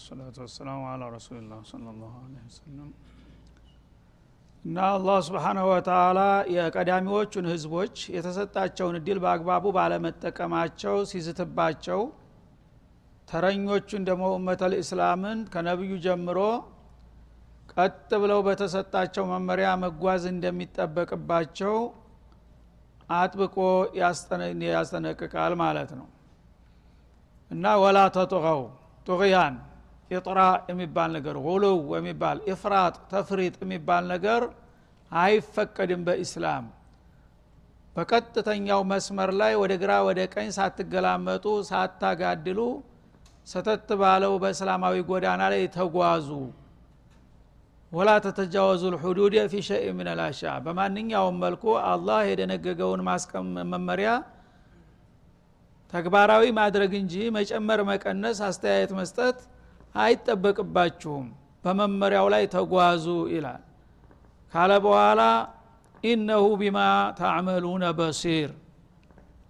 ሰላቱ ወሰላሙ አላ ረሱልላህ ስለ ላሁ ወሰለም እና አላህ ስብሓናሁ ወተላ የቀዳሚዎቹን ህዝቦች የተሰጣቸውን እድል በአግባቡ ባለመጠቀማቸው ሲዝትባቸው ተረኞቹን ደግሞ እመተል እስላምን ከነቢዩ ጀምሮ ቀጥ ብለው በተሰጣቸው መመሪያ መጓዝ እንደሚጠበቅባቸው አጥብቆ ያስጠነቅቃል ማለት ነው። እና ወላ ተጥቀው ጡቅያን ኢጥራ የሚባል ነገር ጉሉው የሚባል ኢፍራጥ ተፍሪጥ የሚባል ነገር አይፈቀድም በኢስላም። በቀጥተኛው መስመር ላይ ወደ ግራ ወደ ቀኝ ሳትገላመጡ ሳታጋድሉ ሰተት ባለው በእስላማዊ ጎዳና ላይ ተጓዙ። ወላ ተተጃወዙ ልሑዱድ ፊ ሸይ ምን ላሻ በማንኛውም መልኩ አላህ የደነገገውን መመሪያ ተግባራዊ ማድረግ እንጂ መጨመር መቀነስ አስተያየት መስጠት አይጠበቅባችሁም። በመመሪያው ላይ ተጓዙ ይላል። ካለ በኋላ ኢነሁ ቢማ ታዕመሉነ በሲር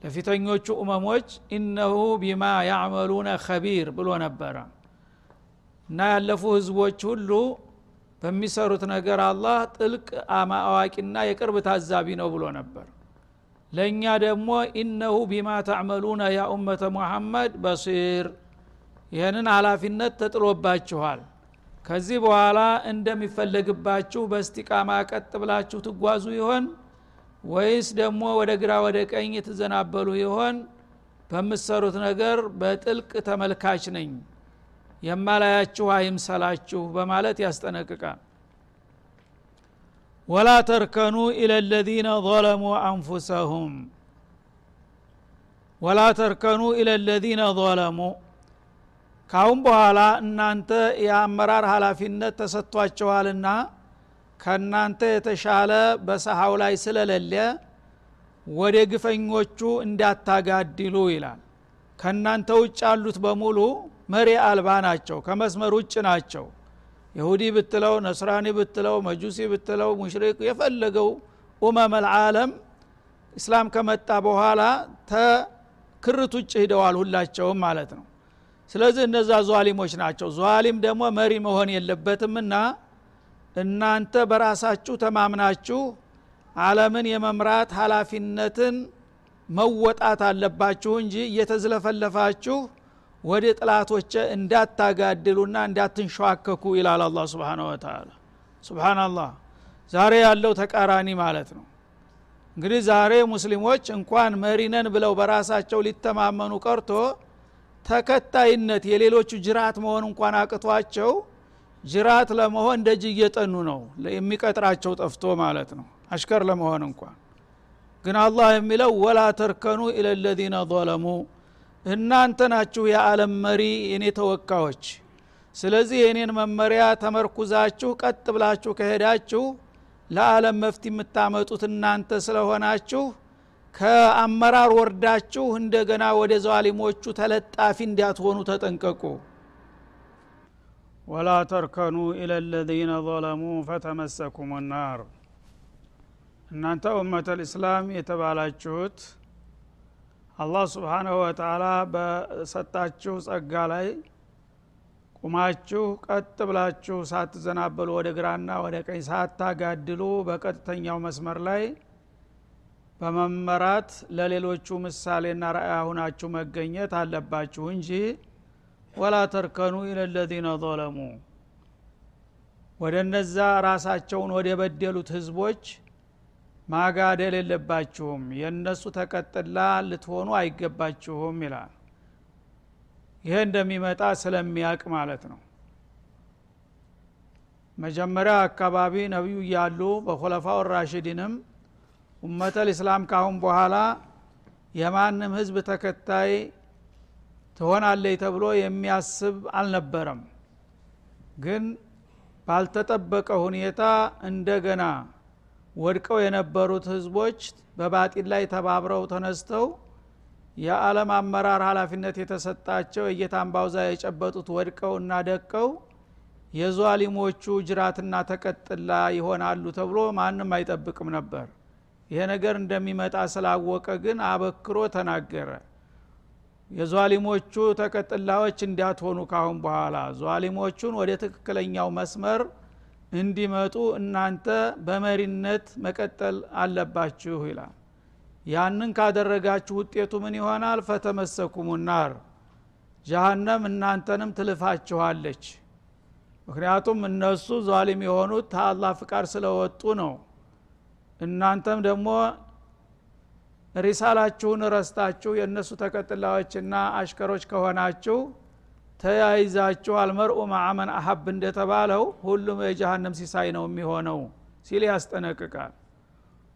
ለፊተኞቹ እመሞች ኢነሁ ቢማ ያዕመሉነ ከቢር ብሎ ነበረ። እና ያለፉ ህዝቦች ሁሉ በሚሰሩት ነገር አላህ ጥልቅ አዋቂና የቅርብ ታዛቢ ነው ብሎ ነበር። ለእኛ ደግሞ ኢነሁ ቢማ ተዕመሉነ ያ ኡመተ ሙሐመድ በሲር ይህንን ሀላፊነት ተጥሎባችኋል። ከዚህ በኋላ እንደሚፈለግባችሁ በስቲቃማ ቀጥ ብላችሁ ትጓዙ ይሆን? ወይስ ደግሞ ወደ ግራ ወደ ቀኝ ትዘናበሉ ይሆን? በምትሰሩት ነገር በጥልቅ ተመልካች ነኝ። የማላያችሁ አይምሰላችሁ በማለት ያስጠነቅቃል። ወላ ተርከኑ ኢለ ለዚነ ظለሙ አንፉሰሁም። ወላ ተርከኑ ኢለ ለዚነ ظለሙ ካሁን በኋላ እናንተ የአመራር ሀላፊነት ተሰጥቷቸዋልና ከእናንተ የተሻለ በሰሃው ላይ ስለሌለ ወደ ግፈኞቹ እንዳታጋድሉ ይላል። ከእናንተ ውጭ ያሉት በሙሉ መሪ አልባ ናቸው ከመስመር ውጭ ናቸው። ይሁዲ ብትለው ነስራኒ ብትለው መጁሲ ብትለው ሙሽሪክ የፈለገው ኡመም አልዓለም እስላም ከመጣ በኋላ ተክርት ውጭ ሂደዋል ሁላቸውም ማለት ነው ስለዚህ እነዛ ዟሊሞች ናቸው። ዟሊም ደግሞ መሪ መሆን የለበትምና እናንተ በራሳችሁ ተማምናችሁ አለምን የመምራት ሀላፊነትን መወጣት አለባችሁ እንጂ እየተዝለፈለፋችሁ ወደ ጥላቶች እንዳታጋድሉና እንዳትንሸዋከኩ ይላል አላ ስብን ወተላ ስብናላህ ዛሬ ያለው ተቃራኒ ማለት ነው። እንግዲህ ዛሬ ሙስሊሞች እንኳን መሪነን ብለው በራሳቸው ሊተማመኑ ቀርቶ ተከታይነት የሌሎቹ ጅራት መሆን እንኳን አቅቷቸው ጅራት ለመሆን ደጅ እየጠኑ ነው። የሚቀጥራቸው ጠፍቶ ማለት ነው። አሽከር ለመሆን እንኳን ግን አላህ የሚለው ወላ ተርከኑ ኢለ ለዚነ ظለሙ እናንተ ናችሁ የዓለም መሪ የኔ ተወካዮች። ስለዚህ የኔን መመሪያ ተመርኩዛችሁ ቀጥ ብላችሁ ከሄዳችሁ ለዓለም መፍት የምታመጡት እናንተ ስለሆናችሁ ከአመራር ወርዳችሁ እንደገና ወደ ዛሊሞቹ ተለጣፊ እንዲያትሆኑ ተጠንቀቁ። ወላ ተርከኑ ኢለ ለዚነ ظለሙ ፈተመሰኩም ናር። እናንተ ኡመተ ልእስላም የተባላችሁት አላህ ስብሓናሁ ወተላ በሰጣችሁ ጸጋ ላይ ቁማችሁ ቀጥ ብላችሁ ሳትዘናበሉ ወደ ግራና ወደ ቀኝ ሳታጋድሉ በቀጥተኛው መስመር ላይ በመመራት ለሌሎቹ ምሳሌና ረአያ ሁናችሁ መገኘት አለባችሁ እንጂ ወላ ተርከኑ ኢለለዚነ ظለሙ ወደ እነዛ ራሳቸውን ወደ በደሉት ህዝቦች ማጋደል የለባችሁም። የእነሱ ተቀጥላ ልትሆኑ አይገባችሁም ይላል። ይሄ እንደሚመጣ ስለሚያቅ ማለት ነው። መጀመሪያ አካባቢ ነቢዩ እያሉ በኮለፋው ራሽዲንም ኡመተል ኢስላም ካሁን በኋላ የማንም ህዝብ ተከታይ ትሆናለይ ተብሎ የሚያስብ አልነበረም። ግን ባልተጠበቀ ሁኔታ እንደገና ወድቀው የነበሩት ህዝቦች በባጢል ላይ ተባብረው ተነስተው የዓለም አመራር ሀላፊነት የተሰጣቸው የጌታን የጨበጡት ወድቀው እና ደቀው የዟሊሞቹ ጅራትና ተቀጥላ ይሆናሉ ተብሎ ማንም አይጠብቅም ነበር ይሄ ነገር እንደሚመጣ ስላወቀ ግን አበክሮ ተናገረ። የዟሊሞቹ ተቀጥላዎች እንዳትሆኑ ካሁን በኋላ ዟሊሞቹን ወደ ትክክለኛው መስመር እንዲመጡ እናንተ በመሪነት መቀጠል አለባችሁ ይላል። ያንን ካደረጋችሁ ውጤቱ ምን ይሆናል? ፈተመሰኩሙ ናር ጃሃንም እናንተንም ትልፋችኋለች። ምክንያቱም እነሱ ዟሊም የሆኑት ታአላህ ፍቃድ ስለወጡ ነው እናንተም ደግሞ ሪሳላችሁን ረስታችሁ የእነሱ ተቀጥላዎችና አሽከሮች ከሆናችሁ ተያይዛችሁ አልመርኡ ማዕመን አሀብ እንደተባለው ሁሉም የጀሃነም ሲሳይ ነው የሚሆነው ሲል ያስጠነቅቃል።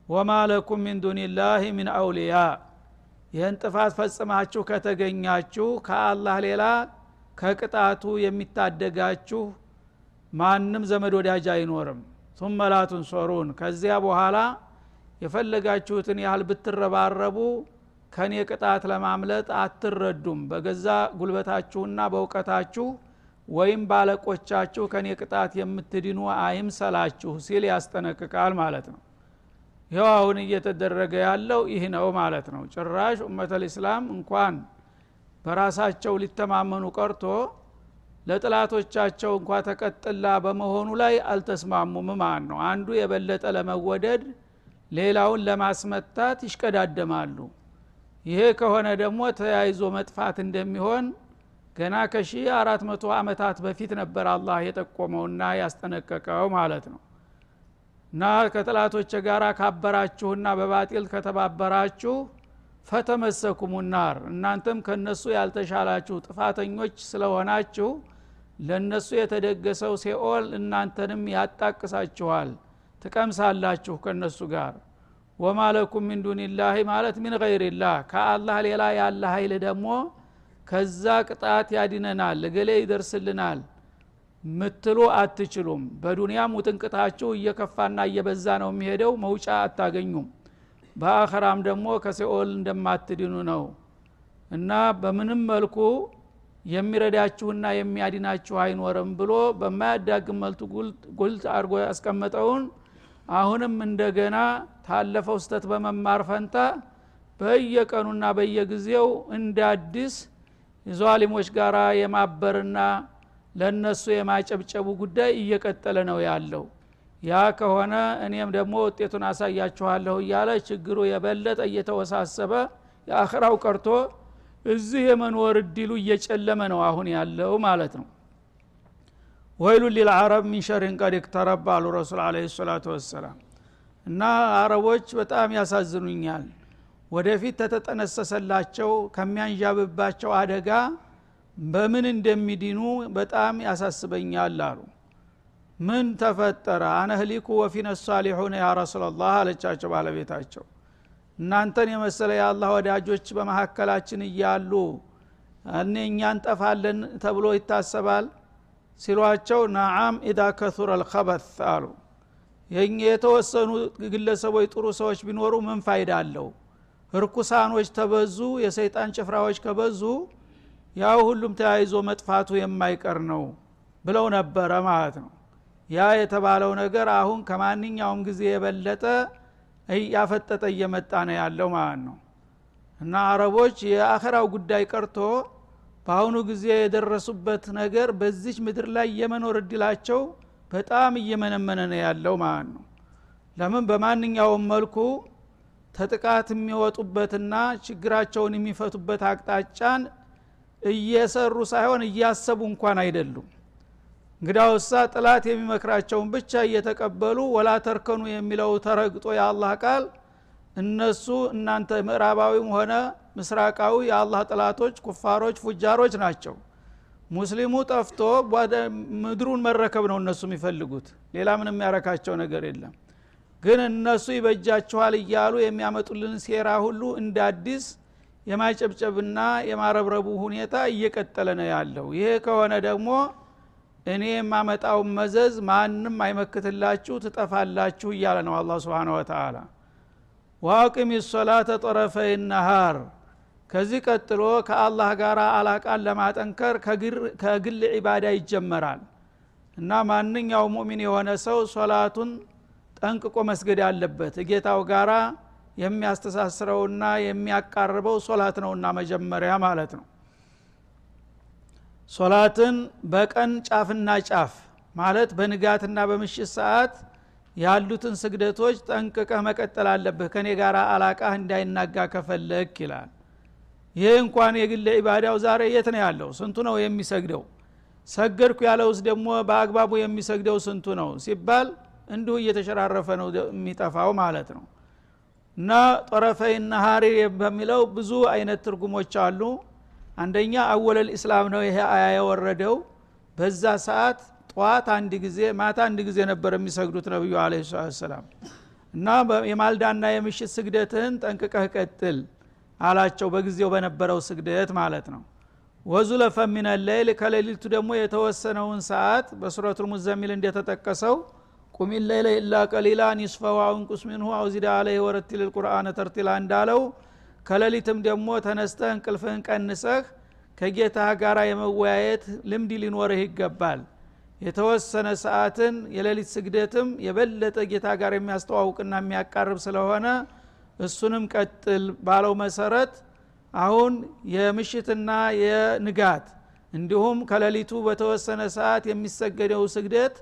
ወማ ለኩም ሚን ዱኒላህ ሚን አውልያ ይህን ጥፋት ፈጽማችሁ ከተገኛችሁ ከአላህ ሌላ ከቅጣቱ የሚታደጋችሁ ማንም ዘመድ ወዳጅ አይኖርም ቱመ ላ ቱንሶሩን ከዚያ በኋላ የፈለጋችሁትን ያህል ብትረባረቡ ከኔ ቅጣት ለማምለጥ አትረዱም። በገዛ ጉልበታችሁና በእውቀታችሁ ወይም ባለቆቻችሁ ከኔ ቅጣት የምትድኑ አይምሰላችሁ ሲል ያስጠነቅቃል ማለት ነው። ይኸው አሁን እየተደረገ ያለው ይህ ነው ማለት ነው። ጭራሽ ኡመተል ኢስላም እንኳን በራሳቸው ሊተማመኑ ቀርቶ ለጥላቶቻቸው እንኳ ተቀጥላ በመሆኑ ላይ አልተስማሙም። ማለት ነው? አንዱ የበለጠ ለመወደድ ሌላውን ለማስመታት ይሽቀዳደማሉ። ይሄ ከሆነ ደግሞ ተያይዞ መጥፋት እንደሚሆን ገና ከሺ አራት መቶ ዓመታት በፊት ነበር አላህ የጠቆመውና ያስጠነቀቀው ማለት ነው። እና ከጥላቶች ጋር ካበራችሁና በባጢል ከተባበራችሁ ፈተመሰኩሙ ናር። እናንተም ከነሱ ያልተሻላችሁ ጥፋተኞች ስለሆናችሁ ለነሱ የተደገሰው ሴኦል እናንተንም ያጣቅሳችኋል። ትቀምሳላችሁ ከነሱ ጋር። ወማ ለኩም ሚን ዱኒላህ ማለት ሚን ገይሪላህ ከአላህ ሌላ ያለ ኃይል ደግሞ ከዛ ቅጣት ያድነናል እገሌ ይደርስልናል ምትሉ አትችሉም። በዱንያም ውጥንቅታችሁ እየከፋና እየበዛ ነው የሚሄደው መውጫ አታገኙም። በአኸራም ደግሞ ከሲኦል እንደማትድኑ ነው። እና በምንም መልኩ የሚረዳችሁና የሚያድናችሁ አይኖርም ብሎ በማያዳግም መልቱ ጉልት አድርጎ ያስቀመጠውን አሁንም እንደገና ታለፈው ስተት በመማር ፈንታ በየቀኑና በየጊዜው እንደ አዲስ የዟሊሞች ጋር የማበርና ለነሱ የማጨብጨቡ ጉዳይ እየቀጠለ ነው ያለው። ያ ከሆነ እኔም ደግሞ ውጤቱን አሳያችኋለሁ እያለ ችግሩ የበለጠ እየተወሳሰበ የአኽራው ቀርቶ እዚህ የመኖር እድሉ እየጨለመ ነው አሁን ያለው ማለት ነው። ወይሉ ሊልዓረብ ሚን ሸሪን ቀድ እቅተረብ አሉ ረሱል አለ ሰላቱ ወሰላም። እና አረቦች በጣም ያሳዝኑኛል። ወደፊት ተተጠነሰሰላቸው ከሚያንዣብባቸው አደጋ በምን እንደሚድኑ በጣም ያሳስበኛል አሉ። ምን ተፈጠረ? አነህሊኩ ወፊነ ሳሊሑን ያ ረሱላላህ አለቻቸው ባለቤታቸው እናንተን የመሰለ የአላህ ወዳጆች በመካከላችን እያሉ እኔ እኛ እንጠፋለን ተብሎ ይታሰባል ሲሏቸው ነዓም ኢዳ ከቱረ ልከበት አሉ። የተወሰኑ ግለሰቦች ጥሩ ሰዎች ቢኖሩ ምን ፋይዳ አለው? እርኩሳኖች ተበዙ የሰይጣን ጭፍራዎች ከበዙ ያው ሁሉም ተያይዞ መጥፋቱ የማይቀር ነው ብለው ነበረ ማለት ነው። ያ የተባለው ነገር አሁን ከማንኛውም ጊዜ የበለጠ እያፈጠጠ እየመጣ ነው ያለው ማለት ነው። እና አረቦች የአኸራው ጉዳይ ቀርቶ በአሁኑ ጊዜ የደረሱበት ነገር በዚች ምድር ላይ የመኖር እድላቸው በጣም እየመነመነ ነው ያለው ማለት ነው። ለምን? በማንኛውም መልኩ ተጥቃት የሚወጡበትና ችግራቸውን የሚፈቱበት አቅጣጫን እየሰሩ ሳይሆን እያሰቡ እንኳን አይደሉም እንግዳውሳ ጥላት የሚመክራቸውን ብቻ እየተቀበሉ ወላ ተርከኑ የሚለው ተረግጦ የአላህ ቃል እነሱ እናንተ ምዕራባዊም ሆነ ምስራቃዊ የአላህ ጥላቶች ኩፋሮች ፉጃሮች ናቸው። ሙስሊሙ ጠፍቶ ምድሩን መረከብ ነው እነሱ የሚፈልጉት። ሌላ ምንም ያረካቸው ነገር የለም። ግን እነሱ ይበጃችኋል እያሉ የሚያመጡልን ሴራ ሁሉ እንደ አዲስ የማጨብጨብና የማረብረቡ ሁኔታ እየቀጠለ ነው ያለው። ይሄ ከሆነ ደግሞ እኔ የማመጣውን መዘዝ ማንም አይመክትላችሁ ትጠፋላችሁ እያለ ነው አላ ስብን ወተላ ዋቂም ሶላተ ጠረፈይ ነሃር። ከዚህ ቀጥሎ ከአላህ ጋር አላቃን ለማጠንከር ከግል ዒባዳ ይጀመራል። እና ማንኛው ሙእሚን የሆነ ሰው ሶላቱን ጠንቅቆ መስገድ አለበት። ጌታው ጋራ የሚያስተሳስረውና የሚያቃርበው ሶላት ነውና መጀመሪያ ማለት ነው ሶላትን በቀን ጫፍና ጫፍ ማለት በንጋትና በምሽት ሰዓት ያሉትን ስግደቶች ጠንቅቀህ መቀጠል አለብህ። ከኔ ጋር አላቃህ እንዳይናጋ ከፈለግ ይላል። ይህ እንኳን የግለ ኢባዳው ዛሬ የት ነው ያለው? ስንቱ ነው የሚሰግደው? ሰገድኩ ያለውስ ደግሞ በአግባቡ የሚሰግደው ስንቱ ነው? ሲባል እንዲሁ እየተሸራረፈ ነው የሚጠፋው ማለት ነው። እና ጦረፈይ ነሃሪ በሚለው ብዙ አይነት ትርጉሞች አሉ አንደኛ አወለል ኢስላም ነው ይሄ አያ የወረደው። በዛ ሰዓት ጠዋት አንድ ጊዜ ማታ አንድ ጊዜ ነበር የሚሰግዱት ነቢዩ አለ ሰላም እና የማልዳና የምሽት ስግደትህን ጠንቅቀህ ቀጥል አላቸው በጊዜው በነበረው ስግደት ማለት ነው። ወዙለፈ ሚነ ከሌሊቱ ደግሞ የተወሰነውን ሰዓት በሱረቱል ሙዘሚል እንደተጠቀሰው ቁሚ ኢላ ቀሊላ ኒስፈው አውንቁስ ሚንሁ አውዚዳ አለህ ወረቲል ተርቲላ እንዳለው ከሌሊትም ደግሞ ተነስተህ እንቅልፍህን ቀንሰህ ከጌታ ጋር የመወያየት ልምድ ሊኖርህ ይገባል። የተወሰነ ሰዓትን የሌሊት ስግደትም የበለጠ ጌታ ጋር የሚያስተዋውቅና የሚያቃርብ ስለሆነ እሱንም ቀጥል ባለው መሰረት አሁን የምሽትና የንጋት እንዲሁም ከሌሊቱ በተወሰነ ሰዓት የሚሰገደው ስግደት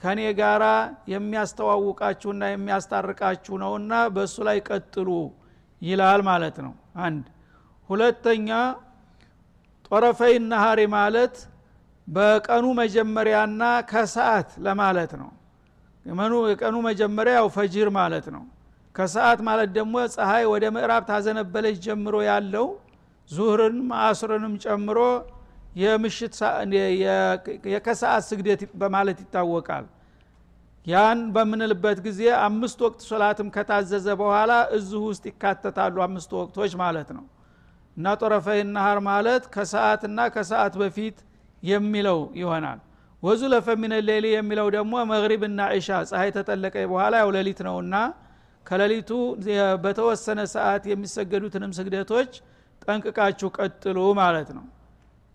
ከኔ ጋራ የሚያስተዋውቃችሁና የሚያስታርቃችሁ ነውና በእሱ ላይ ቀጥሉ ይላል ማለት ነው። አንድ ሁለተኛ ጦረፈይ ነሃሪ ማለት በቀኑ መጀመሪያና ከሰዓት ለማለት ነው። የቀኑ መጀመሪያ ያው ፈጅር ማለት ነው። ከሰዓት ማለት ደግሞ ፀሐይ ወደ ምዕራብ ታዘነበለች ጀምሮ ያለው ዙህርንም አስርንም ጨምሮ የምሽት የከሰዓት ስግደት በማለት ይታወቃል ያን በምንልበት ጊዜ አምስት ወቅት ሶላትም ከታዘዘ በኋላ እዚሁ ውስጥ ይካተታሉ አምስት ወቅቶች ማለት ነው። እና ጦረፈይ ናሃር ማለት ከሰዓትና ከሰዓት በፊት የሚለው ይሆናል። ወዙ ለፈሚነ ሌሊ የሚለው ደግሞ መግሪብና ኢሻ ፀሐይ ተጠለቀ በኋላ ያው ሌሊት ነውና ከሌሊቱ በተወሰነ ሰዓት የሚሰገዱትንም ስግደቶች ጠንቅቃችሁ ቀጥሉ ማለት ነው።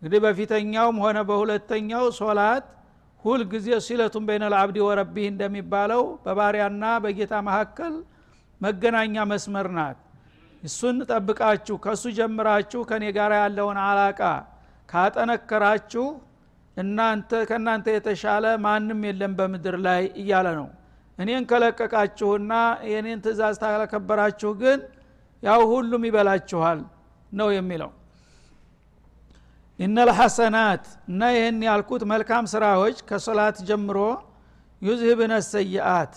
እንግዲህ በፊተኛውም ሆነ በሁለተኛው ሶላት ሁል ጊዜ ሲለቱን በይነ ልአብዲ ወረቢህ እንደሚባለው በባሪያና በጌታ መካከል መገናኛ መስመር ናት። እሱን ጠብቃችሁ ከእሱ ጀምራችሁ ከኔ ጋር ያለውን አላቃ ካጠነከራችሁ እናንተ ከእናንተ የተሻለ ማንም የለም በምድር ላይ እያለ ነው። እኔን ከለቀቃችሁና የኔን ትእዛዝ ታከበራችሁ ግን ያው ሁሉም ይበላችኋል ነው የሚለው ኢነልሐሰናት እና ይህን ያልኩት መልካም ስራዎች ከሶላት ጀምሮ ዩዝህብነ ሰይአት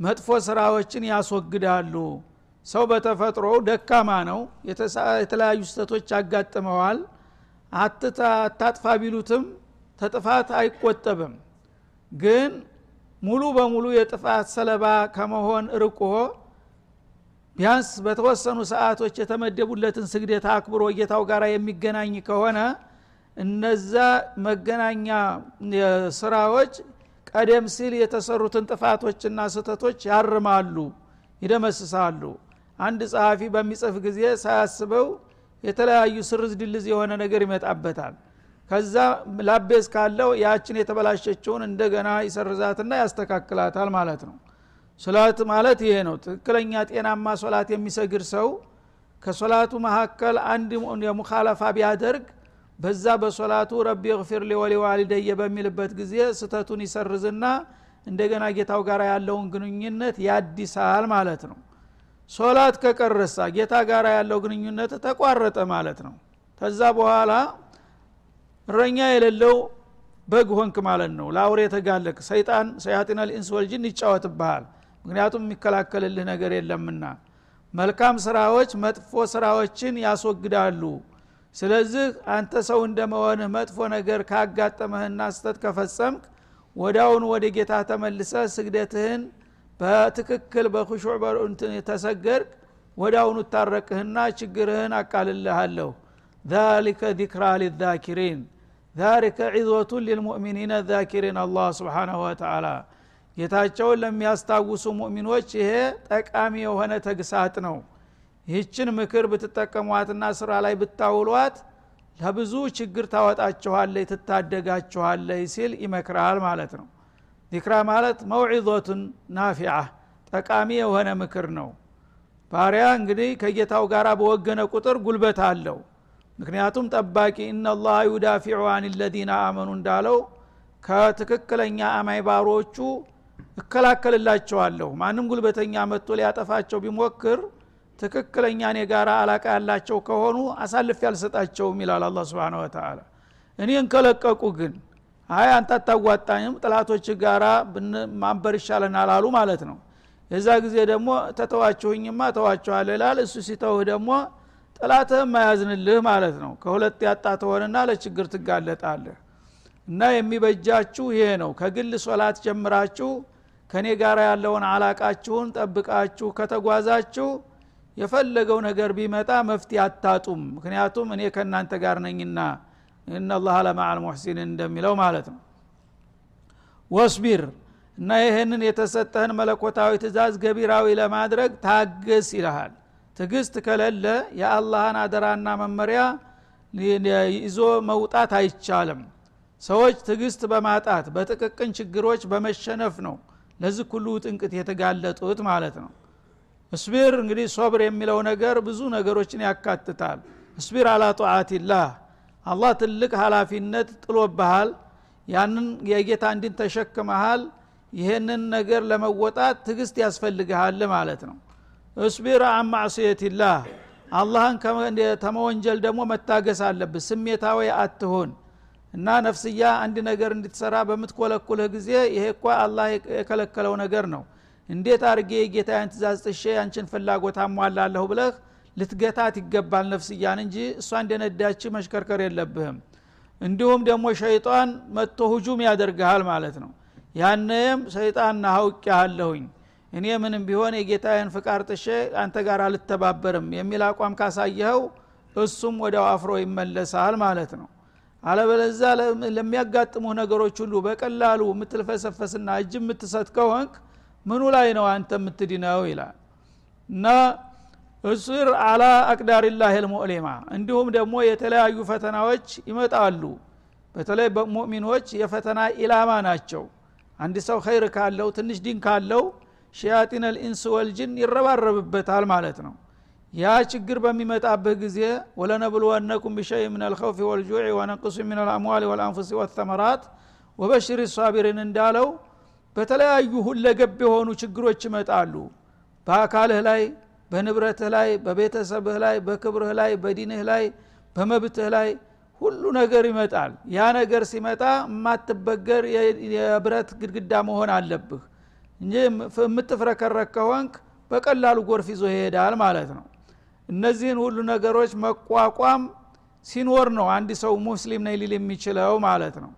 መጥፎ ስራዎችን ያስወግዳሉ። ሰው በተፈጥሮ ደካማ ነው። የተለያዩ ስህተቶች ያጋጥመዋል። አታጥፋ ቢሉትም ተጥፋት አይቆጠብም። ግን ሙሉ በሙሉ የጥፋት ሰለባ ከመሆን ርቆ ቢያንስ በተወሰኑ ሰዓቶች የተመደቡለትን ስግደት አክብሮ ጌታው ጋር የሚገናኝ ከሆነ እነዛ መገናኛ ስራዎች ቀደም ሲል የተሰሩትን ጥፋቶችና ስህተቶች ያርማሉ ይደመስሳሉ። አንድ ጸሐፊ በሚጽፍ ጊዜ ሳያስበው የተለያዩ ስርዝ ድልዝ የሆነ ነገር ይመጣበታል። ከዛ ላጲስ ካለው ያችን የተበላሸችውን እንደገና ይሰርዛትና ያስተካክላታል ማለት ነው። ሶላት ማለት ይሄ ነው። ትክክለኛ ጤናማ ሶላት የሚሰግድ ሰው ከሶላቱ መካከል አንድ የሙካለፋ ቢያደርግ በዛ በሶላቱ ረቢ ግፊር ሊወሊዋሊደየ በሚልበት ጊዜ ስተቱን ይሰርዝና እንደገና ጌታው ጋር ያለውን ግንኙነት ያዲሳል ማለት ነው። ሶላት ከቀረሳ ጌታ ጋር ያለው ግንኙነት ተቋረጠ ማለት ነው። ከዛ በኋላ እረኛ የሌለው በግ ሆንክ ማለት ነው። ለአውሬ የተጋለቅ ሰይጣን ሰያጢን ልኢንስ ወልጅን ይጫወትብሃል። ምክንያቱም የሚከላከልልህ ነገር የለምና። መልካም ስራዎች መጥፎ ስራዎችን ያስወግዳሉ ስለዚህ አንተ ሰው እንደመሆንህ መጥፎ ነገር ካጋጠመህና ስተት ከፈጸምክ ወዳውን ወደ ጌታ ተመልሰ ስግደትህን በትክክል በኩሹዕ ተሰገድክ ወዳውኑ ታረቅህና ችግርህን አቃልልሃለሁ ذلك ذكرى للذاكرين ذلك عظوة للمؤمنين الذاكرين الله سبحانه وتعالى ጌታቸውን ለሚያስታውሱ ሙእሚኖች ይሄ ጠቃሚ የሆነ ተግሳጥ ነው ይህችን ምክር ብትጠቀሟትና ስራ ላይ ብታውሏት ለብዙ ችግር ታወጣችኋለይ ትታደጋችኋለይ ሲል ይመክራል ማለት ነው። ዚክራ ማለት መውዒዞቱን ናፊዓ ጠቃሚ የሆነ ምክር ነው። ባሪያ እንግዲህ ከጌታው ጋር በወገነ ቁጥር ጉልበት አለው። ምክንያቱም ጠባቂ እናላህ ዩዳፊዑ አን ለዚነ አመኑ እንዳለው ከትክክለኛ አማይ ባሮቹ እከላከልላቸዋለሁ። ማንም ጉልበተኛ መጥቶ ሊያጠፋቸው ቢሞክር ትክክለኛ እኔ ጋር አላቃ ያላቸው ከሆኑ አሳልፍ ያልሰጣቸውም ይላል አላ ስብን ወተላ እኔን ከለቀቁ ግን አይ አንተ አታዋጣኝም ጥላቶች ጋራ ማንበር ይሻለናል አሉ ማለት ነው። የዛ ጊዜ ደግሞ ተተዋችሁኝማ ተዋችኋል ይላል። እሱ ሲተውህ ደግሞ ጥላትህም አያዝንልህ ማለት ነው። ከሁለት ያጣ ተሆንና ለችግር ትጋለጣለህ። እና የሚበጃችሁ ይሄ ነው። ከግል ሶላት ጀምራችሁ ከእኔ ጋር ያለውን አላቃችሁን ጠብቃችሁ ከተጓዛችሁ የፈለገው ነገር ቢመጣ መፍትሄ አታጡም። ምክንያቱም እኔ ከእናንተ ጋር ነኝና እናላህ ለማዓል ሙሕሲንን እንደሚለው ማለት ነው። ወስቢር እና ይህንን የተሰጠህን መለኮታዊ ትእዛዝ ገቢራዊ ለማድረግ ታገስ ይልሃል። ትግስት ከሌለ የአላህን አደራና መመሪያ ይዞ መውጣት አይቻልም። ሰዎች ትግስት በማጣት በጥቅቅን ችግሮች በመሸነፍ ነው ለዚህ ሁሉ ጥንቅት የተጋለጡት ማለት ነው እስቢር እንግዲህ ሶብር የሚለው ነገር ብዙ ነገሮችን ያካትታል። እስቢር አላ ጧዓቲላህ አላህ ትልቅ ሀላፊነት ጥሎብሃል። ያንን የጌታ እንዲን ተሸክመሃል። ይህንን ነገር ለመወጣት ትግስት ያስፈልግሃል ማለት ነው። እስቢር አን አላህን ተመወንጀል ደግሞ መታገስ አለብህ። ስሜታዊ አትሆን እና ነፍስያ አንድ ነገር እንድትሰራ በምትኮለኩልህ ጊዜ ይሄ እኳ አላህ የከለከለው ነገር ነው እንዴት አርጌ የጌታያን ትእዛዝ ጥሼ ያንችን ፍላጎት አሟላለሁ ብለህ ልትገታት ይገባል ነፍስያን እንጂ እሷ እንደነዳች መሽከርከር የለብህም። እንዲሁም ደግሞ ሸይጣን መጥቶ ሁጁም ያደርግሃል ማለት ነው። ያንም ሰይጣን ሀውቅ ያለሁኝ እኔ ምንም ቢሆን የጌታዬን ፍቃር ጥሼ አንተ ጋር አልተባበርም የሚል አቋም ካሳየኸው እሱም ወዲያው አፍሮ ይመለሳል ማለት ነው። አለበለዛ ለሚያጋጥሙህ ነገሮች ሁሉ በቀላሉ የምትልፈሰፈስና እጅ የምትሰጥ ከሆንክ ምኑ ላይ ነው አንተ የምትድነው ይላል እና እስር አላ አቅዳሪላህ ልሙዕሊማ እንዲሁም ደግሞ የተለያዩ ፈተናዎች ይመጣሉ በተለይ በሙእሚኖች የፈተና ኢላማ ናቸው አንድ ሰው ኸይር ካለው ትንሽ ዲን ካለው ሸያጢን ልኢንስ ወልጅን ይረባረብበታል ማለት ነው ያ ችግር በሚመጣብህ ጊዜ ወለነብልወነኩም ቢሸይ ምን አልኸውፊ ወልጁዕ ወነቅሱ ምን አልአምዋል ወልአንፉስ ወተመራት ወበሽር ሳቢሪን እንዳለው በተለያዩ ሁለገብ የሆኑ ችግሮች ይመጣሉ። በአካልህ ላይ በንብረትህ ላይ በቤተሰብህ ላይ በክብርህ ላይ በዲንህ ላይ በመብትህ ላይ ሁሉ ነገር ይመጣል። ያ ነገር ሲመጣ የማትበገር የብረት ግድግዳ መሆን አለብህ እንጂ የምትፍረከረክ ከሆንክ በቀላሉ ጎርፍ ይዞ ይሄዳል ማለት ነው። እነዚህን ሁሉ ነገሮች መቋቋም ሲኖር ነው አንድ ሰው ሙስሊም ነኝ ሊል የሚችለው ማለት ነው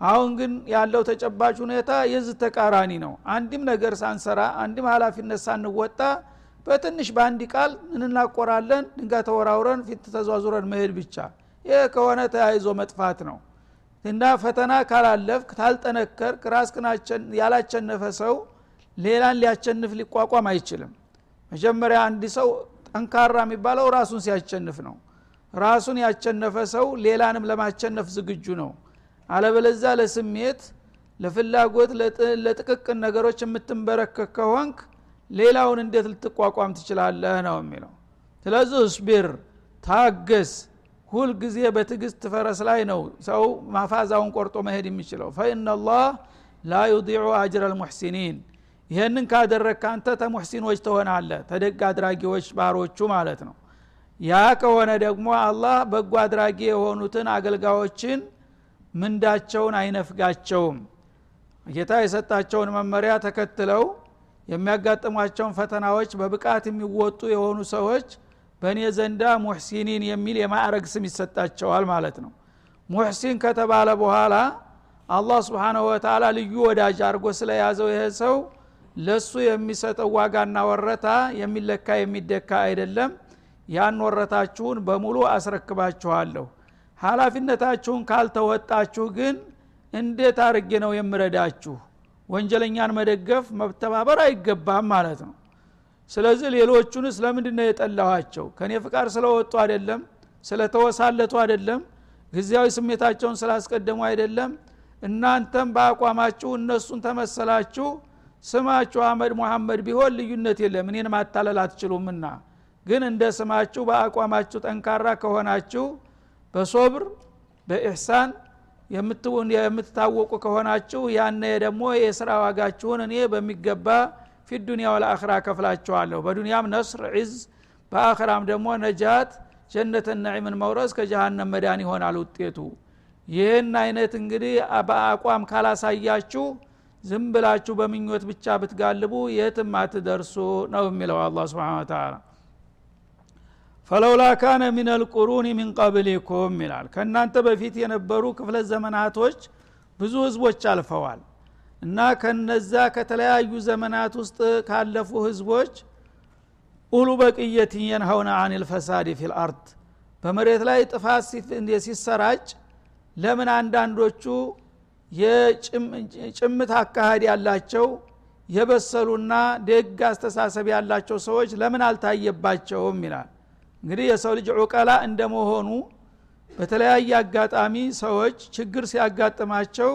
አሁን ግን ያለው ተጨባጭ ሁኔታ የዚህ ተቃራኒ ነው። አንድም ነገር ሳንሰራ አንድም ሀላፊነት ሳንወጣ በትንሽ በአንድ ቃል እንናቆራለን ድንጋ ተወራውረን ፊት ተዟዙረን መሄድ ብቻ። ይህ ከሆነ ተያይዞ መጥፋት ነው። እና ፈተና ካላለፍክ ታልጠነከርክ ራስክን ያላቸነፈ ሰው ሌላን ሊያቸንፍ ሊቋቋም አይችልም። መጀመሪያ አንድ ሰው ጠንካራ የሚባለው ራሱን ሲያቸንፍ ነው። ራሱን ያቸነፈ ሰው ሌላንም ለማቸነፍ ዝግጁ ነው አለበለዛ ለስሜት ለፍላጎት ለጥቅቅን ነገሮች የምትንበረከክ ከሆንክ ሌላውን እንዴት ልትቋቋም ትችላለህ ነው የሚለው። ስለዚህ እስቢር ታገስ ሁል ጊዜ በትግስት ፈረስ ላይ ነው ሰው ማፋዛውን ቆርጦ መሄድ የሚችለው። ፈኢናላህ ላ ዩዲዑ አጅር አልሙሕሲኒን። ይህንን ካደረግ አንተ ተሙሕሲኖች ትሆናለ ተደግ አድራጊዎች ባሮቹ ማለት ነው። ያ ከሆነ ደግሞ አላህ በጎ አድራጊ የሆኑትን አገልጋዮችን ምንዳቸውን አይነፍጋቸውም። ጌታ የሰጣቸውን መመሪያ ተከትለው የሚያጋጥሟቸውን ፈተናዎች በብቃት የሚወጡ የሆኑ ሰዎች በእኔ ዘንዳ ሙሕሲኒን የሚል የማዕረግ ስም ይሰጣቸዋል ማለት ነው። ሙሕሲን ከተባለ በኋላ አላህ ስብሓናሁ ወተላ ልዩ ወዳጅ አድርጎ ስለያዘው ይሄ ሰው ለሱ የሚሰጠው ዋጋና ወረታ የሚለካ የሚደካ አይደለም። ያን ወረታችሁን በሙሉ አስረክባችኋለሁ ሀላፊነታችሁን ካልተወጣችሁ ግን እንዴት አርጌ ነው የምረዳችሁ? ወንጀለኛን መደገፍ መተባበር አይገባም ማለት ነው። ስለዚህ ሌሎቹንስ ለምንድ ነው የጠላኋቸው? ከእኔ ፍቃድ ስለወጡ አይደለም? ስለተወሳለቱ አይደለም? ጊዜያዊ ስሜታቸውን ስላስቀደሙ አይደለም? እናንተም በአቋማችሁ እነሱን ተመሰላችሁ? ስማችሁ አህመድ ሙሐመድ ቢሆን ልዩነት የለም እኔን ማታለል አትችሉምና። ግን እንደ ስማችሁ በአቋማችሁ ጠንካራ ከሆናችሁ በሶብር በኢሕሳን የምትታወቁ ከሆናችሁ ያነ ደግሞ የስራ ዋጋችሁን እኔ በሚገባ ፊ ዱኒያ ወለአኽራ ከፍላችኋለሁ። በዱንያም ነስር ዒዝ በአኽራም ደግሞ ነጃት ጀነተ ነዒምን መውረስ ከጀሃነም መዳን ይሆናል ውጤቱ። ይህን አይነት እንግዲህ በአቋም ካላሳያችሁ ዝም ብላችሁ በምኞት ብቻ ብትጋልቡ የትም አትደርሱ ነው የሚለው አላ ስብን ተላ ፈለውላ ካነ ምን አልቁሩን ሚን ቀብሊኩም ይላል። ከእናንተ በፊት የነበሩ ክፍለ ዘመናቶች ብዙ ህዝቦች አልፈዋል። እና ከነዛ ከተለያዩ ዘመናት ውስጥ ካለፉ ህዝቦች ኡሉ በቅየትን የንሀውነ አን ልፈሳድ ፊ ልአርድ በመሬት ላይ ጥፋት ሲሰራጭ ለምን አንዳንዶቹ የጭምት አካሃድ ያላቸው የበሰሉና ደግ አስተሳሰብ ያላቸው ሰዎች ለምን አልታየባቸውም ይላል እንግዲህ የሰው ልጅ ዑቀላ እንደመሆኑ በተለያየ አጋጣሚ ሰዎች ችግር ሲያጋጥማቸው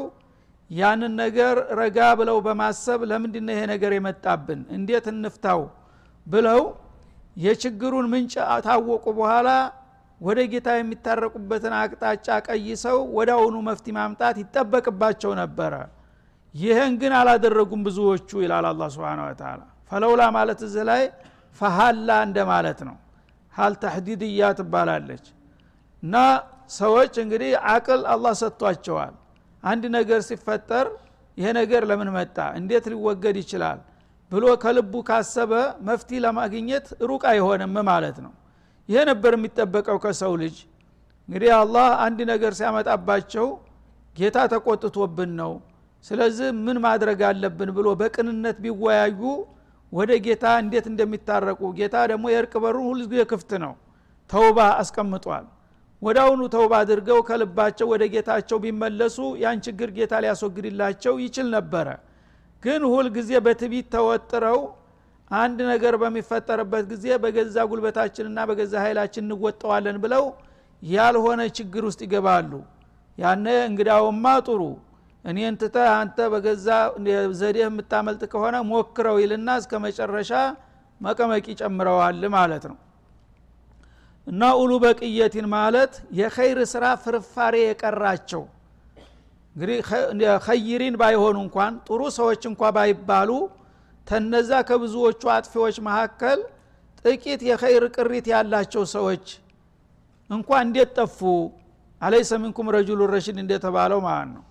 ያንን ነገር ረጋ ብለው በማሰብ ለምንድነ ይሄ ነገር የመጣብን? እንዴት እንፍታው? ብለው የችግሩን ምንጭ ታወቁ በኋላ ወደ ጌታ የሚታረቁበትን አቅጣጫ ቀይሰው አሁኑ መፍቲ ማምጣት ይጠበቅባቸው ነበረ። ይህን ግን አላደረጉም ብዙዎቹ ይላል አላ ስብን ተላ ፈለውላ ማለት እዚህ ላይ ፈሃላ እንደማለት ነው ሀል ተሕዲድያ ትባላለች። እና ሰዎች እንግዲህ አቅል አላህ ሰጥቷቸዋል። አንድ ነገር ሲፈጠር ይሄ ነገር ለምን መጣ? እንዴት ሊወገድ ይችላል? ብሎ ከልቡ ካሰበ መፍቲ ለማግኘት ሩቅ አይሆንም ማለት ነው። ይሄ ነበር የሚጠበቀው ከሰው ልጅ። እንግዲህ አላህ አንድ ነገር ሲያመጣባቸው ጌታ ተቆጥቶብን ነው። ስለዚህ ምን ማድረግ አለብን ብሎ በቅንነት ቢወያዩ ወደ ጌታ እንዴት እንደሚታረቁ። ጌታ ደግሞ የእርቅ በሩን ሁልጊዜ ክፍት ነው። ተውባ አስቀምጧል። አሁኑ ተውባ አድርገው ከልባቸው ወደ ጌታቸው ቢመለሱ ያን ችግር ጌታ ሊያስወግድላቸው ይችል ነበረ። ግን ሁልጊዜ በትቢት ተወጥረው አንድ ነገር በሚፈጠርበት ጊዜ በገዛ ጉልበታችንና በገዛ ኃይላችን እንወጠዋለን ብለው ያልሆነ ችግር ውስጥ ይገባሉ። ያነ እንግዳውማ ጥሩ እኔን ትተ አንተ በገዛ ዘዴህ የምታመልጥ ከሆነ ሞክረው ይልና እስከ መጨረሻ መቀመቅ ይጨምረዋል ማለት ነው። እና ኡሉ በቅየቲን ማለት የኸይር ስራ ፍርፋሬ የቀራቸው። እንግዲህ ኸይሪን ባይሆኑ እንኳን ጥሩ ሰዎች እንኳ ባይባሉ ተነዛ ከብዙዎቹ አጥፊዎች መካከል ጥቂት የኸይር ቅሪት ያላቸው ሰዎች እንኳ እንዴት ጠፉ? አለይሰ ሚንኩም ረጁሉ ረሽድ እንደተባለው ማለት ነው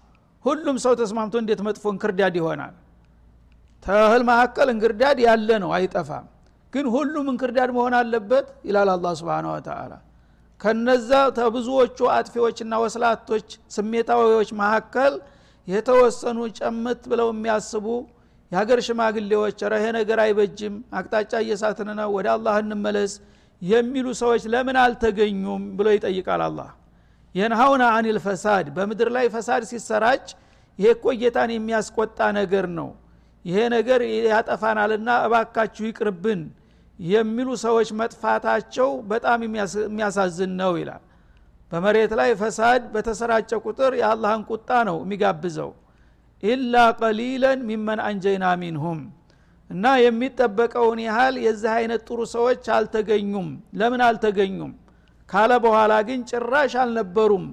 ሁሉም ሰው ተስማምቶ እንዴት መጥፎ እንክርዳድ ይሆናል? ተህል መካከል እንክርዳድ ያለ ነው አይጠፋም። ግን ሁሉም እንክርዳድ መሆን አለበት ይላል አላ ስብን ወተላ ከነዛ ተብዙዎቹ አጥፊዎችና ወስላቶች ስሜታዊዎች መካከል የተወሰኑ ጨምት ብለው የሚያስቡ የሀገር ሽማግሌዎች ረሄ ነገር አይበጅም አቅጣጫ እየሳትን ነው ወደ አላህ እንመለስ የሚሉ ሰዎች ለምን አልተገኙም ብሎ ይጠይቃል አላህ የንሀውና አኒል ፈሳድ በምድር ላይ ፈሳድ ሲሰራጭ ይሄ እኮ ጌታን የሚያስቆጣ ነገር ነው። ይሄ ነገር ያጠፋናልና እባካችሁ ይቅርብን የሚሉ ሰዎች መጥፋታቸው በጣም የሚያሳዝን ነው ይላል። በመሬት ላይ ፈሳድ በተሰራጨ ቁጥር የአላህን ቁጣ ነው የሚጋብዘው። ኢላ ቀሊለን ሚመን አንጀይና ሚንሁም። እና የሚጠበቀውን ያህል የዚህ አይነት ጥሩ ሰዎች አልተገኙም። ለምን አልተገኙም ካለ በኋላ ግን ጭራሽ አልነበሩም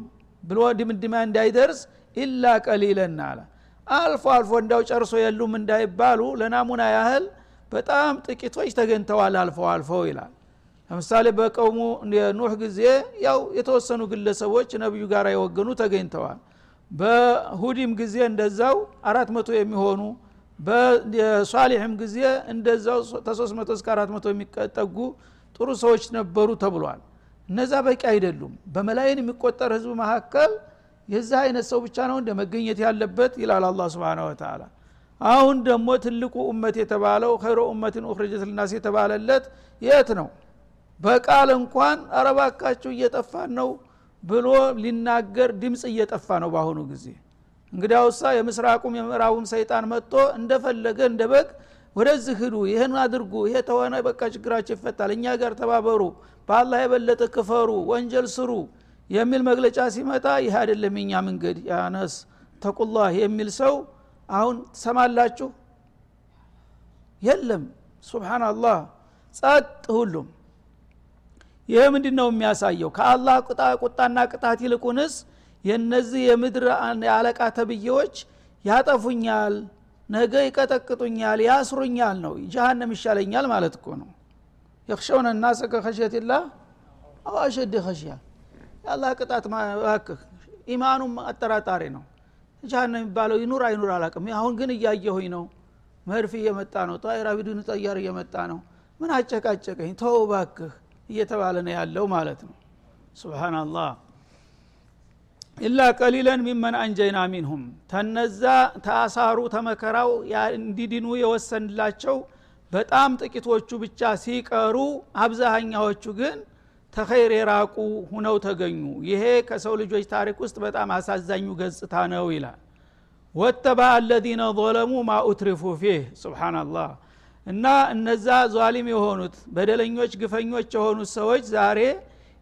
ብሎ ድምድማ እንዳይደርስ ኢላ ቀሊለን አለ። አልፎ አልፎ እንዳው ጨርሶ የሉም እንዳይባሉ ለናሙና ያህል በጣም ጥቂቶች ተገኝተዋል አልፈው አልፈው ይላል። ለምሳሌ በቀውሙ ኑህ ጊዜ ያው የተወሰኑ ግለሰቦች ነቢዩ ጋር የወገኑ ተገኝተዋል። በሁዲም ጊዜ እንደዛው አራት መቶ የሚሆኑ በሷሊሕም ጊዜ እንደዛው ተሶስት መቶ እስከ አራት መቶ የሚጠጉ ጥሩ ሰዎች ነበሩ ተብሏል እነዛ በቂ አይደሉም። በመላይን የሚቆጠር ህዝብ መካከል የዛ አይነት ሰው ብቻ ነው እንደ መገኘት ያለበት ይላል አላ ስብን ወተላ አሁን ደግሞ ትልቁ እመት የተባለው ኸይሮ እመትን ኡክርጀት ልናስ የተባለለት የት ነው? በቃል እንኳን አረባካችሁ እየጠፋን ነው ብሎ ሊናገር ድምፅ እየጠፋ ነው በአሁኑ ጊዜ። እንግዲያውሳ የምስራቁም የምዕራቡም ሰይጣን መጥቶ እንደፈለገ እንደ በግ ወደዚህ ሂዱ ይህን አድርጉ ይሄ ተሆነ በቃ ችግራቸው ይፈታል እኛ ጋር ተባበሩ በአላህ የበለጠ ክፈሩ ወንጀል ስሩ የሚል መግለጫ ሲመጣ ይህ አይደለም የኛ መንገድ። ያነስ ተቁላህ የሚል ሰው አሁን ትሰማላችሁ? የለም። ሱብሓናላህ ጸጥ ሁሉም። ይህ ምንድ ነው የሚያሳየው? ከአላህ ቁጣና ቅጣት ይልቁንስ የነዚህ የምድር አለቃ ተብዬዎች ያጠፉኛል ነገ ይቀጠቅጡኛል ያስሩኛል ነው። ጀሃነም ይሻለኛል ማለት እኮ ነው። የክሸውነ እናሰ ከኸሽየትላህ አው አሸድ ኸሽያ። የአላህ ቅጣት እባክህ ኢማኑም አጠራጣሪ ነው። ጀሃነም የሚባለው ይኑር አይኑር አላቅም አሁን ግን እያየሁኝ ነው። መድፍ እየመጣ ነው። ጣይራ ቢዱን ጠያር እየመጣ ነው። ምን አጨቃጨቀኝ? ተው ባክህ እየተባለ ነው ያለው ማለት ነው። ስብናላህ ኢላ ቀሊለን ሚመን አንጀይና ሚንሁም። ተነዛ ተአሳሩ ተመከራው እንዲድኑ የወሰንላቸው በጣም ጥቂቶቹ ብቻ ሲቀሩ አብዛሃኛዎቹ ግን ተኸይር የራቁ ሁነው ተገኙ። ይሄ ከሰው ልጆች ታሪክ ውስጥ በጣም አሳዛኙ ገጽታ ነው ይላል። ወተባ አለዚነ ظለሙ ማ ኡትሪፉ ፊህ። ስብናላህ እና እነዛ ዟሊም የሆኑት በደለኞች ግፈኞች የሆኑት ሰዎች ዛሬ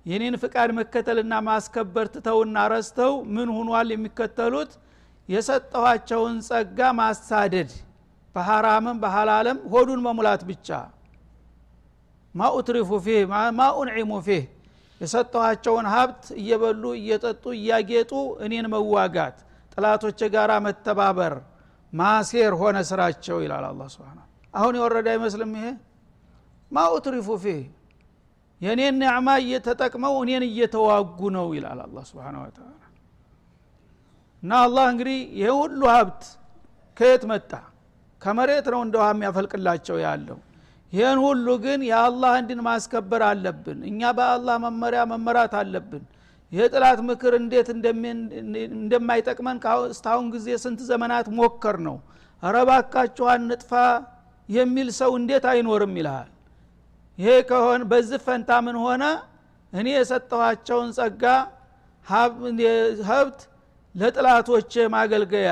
የኔን ፍቃድ መከተልና ማስከበር ትተውና ረስተው ምን ሁኗል የሚከተሉት? የሰጠኋቸውን ጸጋ ማሳደድ በሐራምም በሐላልም ሆዱን መሙላት ብቻ። ማ ኡትሪፉ ፊህ ማ ኡንዒሙ ፊህ። የሰጠኋቸውን ሀብት እየበሉ እየጠጡ እያጌጡ እኔን መዋጋት ጥላቶች ጋር መተባበር ማሴር ሆነ ስራቸው ይላል አላ ስብን አሁን የወረደ አይመስልም ይሄ? ማ ኡትሪፉ ፊህ የእኔን ኒዕማ እየተጠቅመው እኔን እየተዋጉ ነው ይላል አላ ስብን ወተላ እና አላህ እንግዲህ ይህ ሁሉ ሀብት ከየት መጣ? ከመሬት ነው እንደ ውሃ የሚያፈልቅላቸው ያለው። ይህን ሁሉ ግን የአላህ እንድን ማስከበር አለብን። እኛ በአላህ መመሪያ መመራት አለብን። የጥላት ምክር እንዴት እንደማይጠቅመን እስታሁን ጊዜ ስንት ዘመናት ሞከር ነው። ረባካችኋን ንጥፋ የሚል ሰው እንዴት አይኖርም ይልሃል ይሄ ከሆን በዚህ ፈንታ ምን ሆነ? እኔ የሰጠኋቸውን ጸጋ ሀብት ለጥላቶች ማገልገያ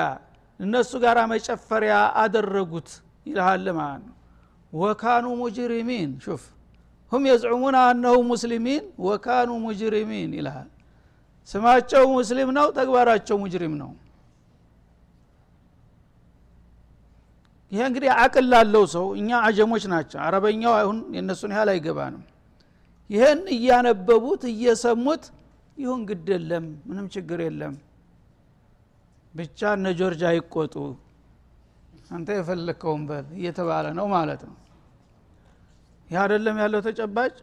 እነሱ ጋር መጨፈሪያ አደረጉት ይልሃል ማለት ነው። ወካኑ ሙጅሪሚን ሹፍ ሁም የዝዑሙን አነሁ ሙስሊሚን ወካኑ ሙጅሪሚን ይልሃል። ስማቸው ሙስሊም ነው ተግባራቸው ሙጅሪም ነው ይሄ እንግዲህ አቅል ላለው ሰው እኛ አጀሞች ናቸው። አረበኛው አሁን የእነሱን ያህል አይገባንም። ይህን እያነበቡት እየሰሙት ይሁን ግድ የለም ምንም ችግር የለም። ብቻ እነ ጆርጅ አይቆጡ። አንተ የፈለግከውን በል እየተባለ ነው ማለት ነው። ይህ አደለም ያለው ተጨባጭ?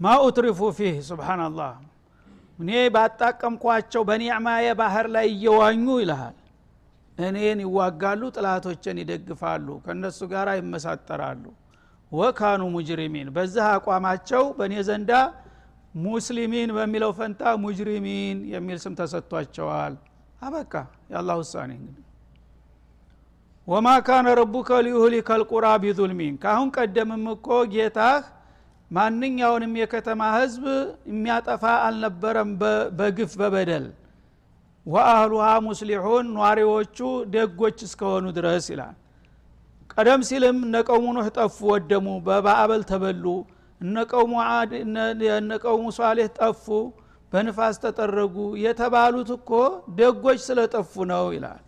ማ ኡትሪፉ ፊህ ስብናላህ እኔ ባጣቀምኳቸው በኒዕማየ ባህር ላይ እየዋኙ ይልሃል እኔን ይዋጋሉ ጥላቶችን ይደግፋሉ ከእነሱ ጋር ይመሳጠራሉ። ወካኑ ሙጅሪሚን በዚህ አቋማቸው በእኔ ዘንዳ ሙስሊሚን በሚለው ፈንታ ሙጅሪሚን የሚል ስም ተሰጥቷቸዋል። አበቃ። የአላህ ውሳኔ እንግዲህ። ወማ ካነ ረቡከ ሊዩህሊከ ልቁራ ቢዙልሚን ካአሁን ቀደምም እኮ ጌታህ ማንኛውንም የከተማ ህዝብ የሚያጠፋ አልነበረም በግፍ በበደል ወአህሉሃ ሙስሊሑን ኗሪዎቹ ደጎች እስከሆኑ ድረስ ይላል። ቀደም ሲልም እነ ቀውሙ ጠፉ ወደሙ በባአበል ተበሉ። እነ ቀውሙ ሷሌህ ጠፉ በንፋስ ተጠረጉ። የተባሉት እኮ ደጎች ስለጠፉ ነው ይላል።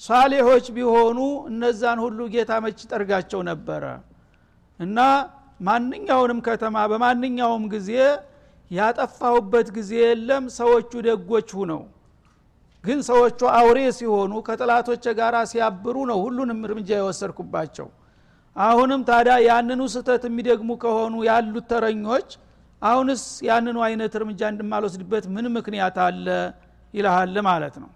ሷሌሆች ቢሆኑ እነዛን ሁሉ ጌታ መች ጠርጋቸው ነበረ? እና ማንኛውንም ከተማ በማንኛውም ጊዜ ያጠፋሁበት ጊዜ የለም ሰዎቹ ደጎች ሁነው ግን ሰዎቹ አውሬ ሲሆኑ ከጥላቶች ጋር ሲያብሩ ነው ሁሉንም እርምጃ የወሰድኩባቸው። አሁንም ታዲያ ያንኑ ስህተት የሚደግሙ ከሆኑ ያሉት ተረኞች አሁንስ ያንኑ አይነት እርምጃ እንድማልወስድበት ምን ምክንያት አለ ይልሃል ማለት ነው።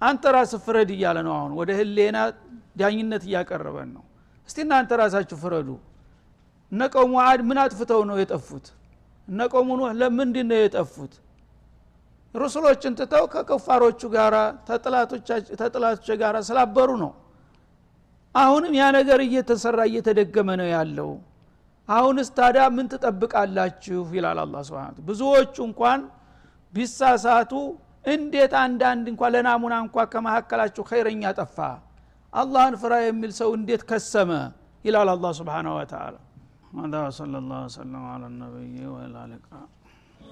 አንተ ራስ ፍረድ እያለ ነው አሁን ወደ ህሌና ዳኝነት እያቀረበን ነው። እስቲ እናንተ ራሳችሁ ፍረዱ። እነ አድ ምን አጥፍተው ነው የጠፉት? እነ ለምንድን ነው የጠፉት ሩሱሎችን ትተው ከከፋሮቹ ጋር ተጥላቶች ጋር ስላበሩ ነው አሁንም ያ ነገር እየተሰራ እየተደገመ ነው ያለው አሁንስ ታዲያ ምን ትጠብቃላችሁ ይላል አላ ስብን ብዙዎቹ እንኳን ቢሳሳቱ እንዴት አንዳንድ እንኳ ለናሙና እንኳ ከመካከላችሁ ኸይረኛ ጠፋ አላህን ፍራ የሚል ሰው እንዴት ከሰመ ይላል አላ ስብሓን ወተላ هذا وصلى الله وسلم على النبي وعلى اله 啊